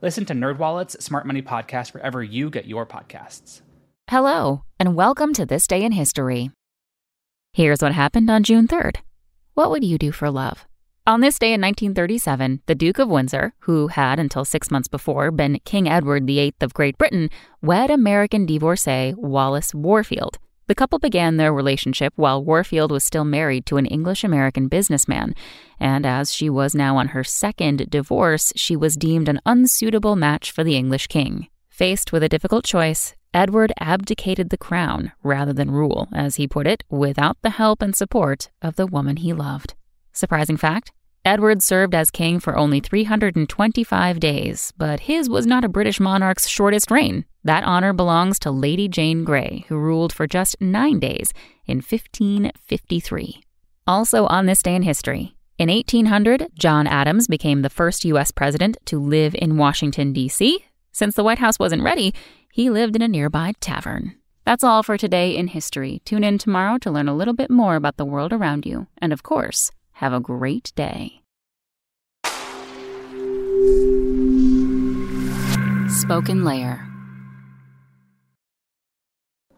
Listen to NerdWallet's Smart Money Podcast wherever you get your podcasts. Hello, and welcome to This Day in History. Here's what happened on June 3rd. What would you do for love? On this day in 1937, the Duke of Windsor, who had until six months before been King Edward VIII of Great Britain, wed American divorcee Wallis Warfield. The couple began their relationship while Warfield was still married to an English American businessman, and as she was now on her second divorce, she was deemed an unsuitable match for the English king. Faced with a difficult choice, Edward abdicated the crown rather than rule, as he put it, without the help and support of the woman he loved. Surprising fact Edward served as king for only 325 days, but his was not a British monarch's shortest reign. That honor belongs to Lady Jane Grey, who ruled for just nine days in 1553. Also on this day in history, in 1800, John Adams became the first U.S. president to live in Washington, D.C. Since the White House wasn't ready, he lived in a nearby tavern. That's all for today in history. Tune in tomorrow to learn a little bit more about the world around you. And of course, have a great day. Spoken Layer.